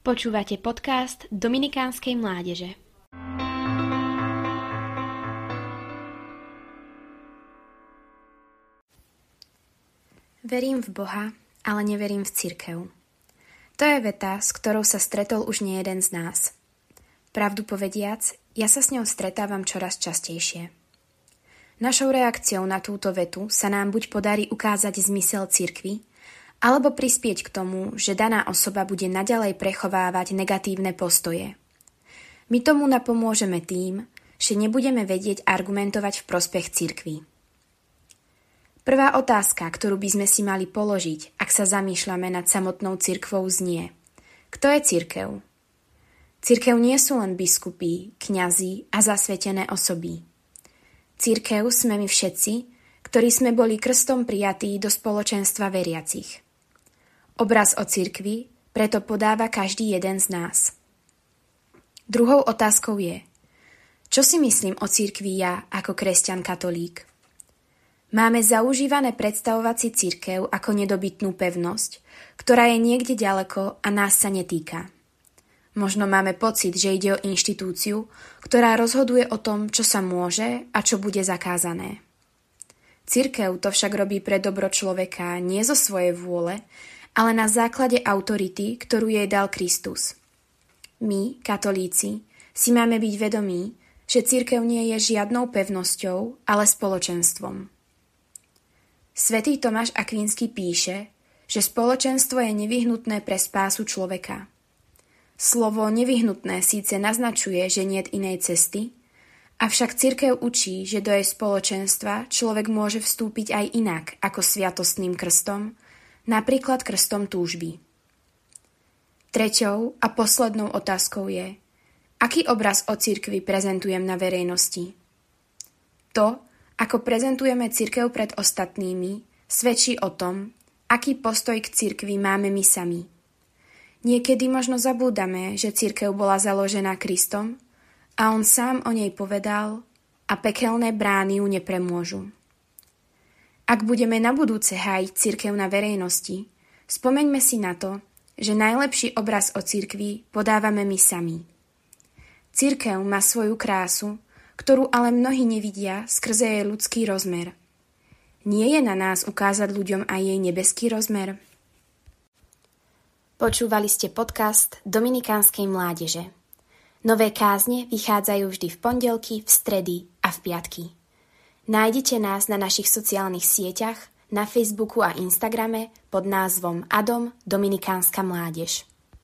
Počúvate podcast Dominikánskej mládeže. Verím v Boha, ale neverím v cirkev. To je veta, s ktorou sa stretol už nie jeden z nás. Pravdu povediac, ja sa s ňou stretávam čoraz častejšie. Našou reakciou na túto vetu sa nám buď podarí ukázať zmysel cirkvy, alebo prispieť k tomu, že daná osoba bude naďalej prechovávať negatívne postoje. My tomu napomôžeme tým, že nebudeme vedieť argumentovať v prospech cirkvy. Prvá otázka, ktorú by sme si mali položiť, ak sa zamýšľame nad samotnou cirkvou, znie. Kto je cirkev? Cirkev nie sú len biskupy, kňazi a zasvetené osoby. Církev sme my všetci, ktorí sme boli krstom prijatí do spoločenstva veriacich. Obraz o cirkvi preto podáva každý jeden z nás. Druhou otázkou je, čo si myslím o cirkvi ja ako kresťan katolík? Máme zaužívané predstavovať si církev ako nedobytnú pevnosť, ktorá je niekde ďaleko a nás sa netýka. Možno máme pocit, že ide o inštitúciu, ktorá rozhoduje o tom, čo sa môže a čo bude zakázané. Cirkev to však robí pre dobro človeka nie zo svojej vôle, ale na základe autority, ktorú jej dal Kristus. My, katolíci, si máme byť vedomí, že cirkev nie je žiadnou pevnosťou, ale spoločenstvom. Svetý Tomáš Akvínsky píše, že spoločenstvo je nevyhnutné pre spásu človeka – Slovo nevyhnutné síce naznačuje, že niet inej cesty, avšak cirkev učí, že do jej spoločenstva človek môže vstúpiť aj inak ako sviatostným krstom, napríklad krstom túžby. Treťou a poslednou otázkou je, aký obraz o cirkvi prezentujem na verejnosti. To, ako prezentujeme cirkev pred ostatnými, svedčí o tom, aký postoj k cirkvi máme my sami – Niekedy možno zabúdame, že církev bola založená Kristom a on sám o nej povedal a pekelné brány ju nepremôžu. Ak budeme na budúce hájiť církev na verejnosti, spomeňme si na to, že najlepší obraz o církvi podávame my sami. Církev má svoju krásu, ktorú ale mnohí nevidia skrze jej ľudský rozmer. Nie je na nás ukázať ľuďom aj jej nebeský rozmer? Počúvali ste podcast Dominikánskej mládeže. Nové kázne vychádzajú vždy v pondelky, v stredy a v piatky. Nájdete nás na našich sociálnych sieťach, na Facebooku a Instagrame pod názvom Adom Dominikánska mládež.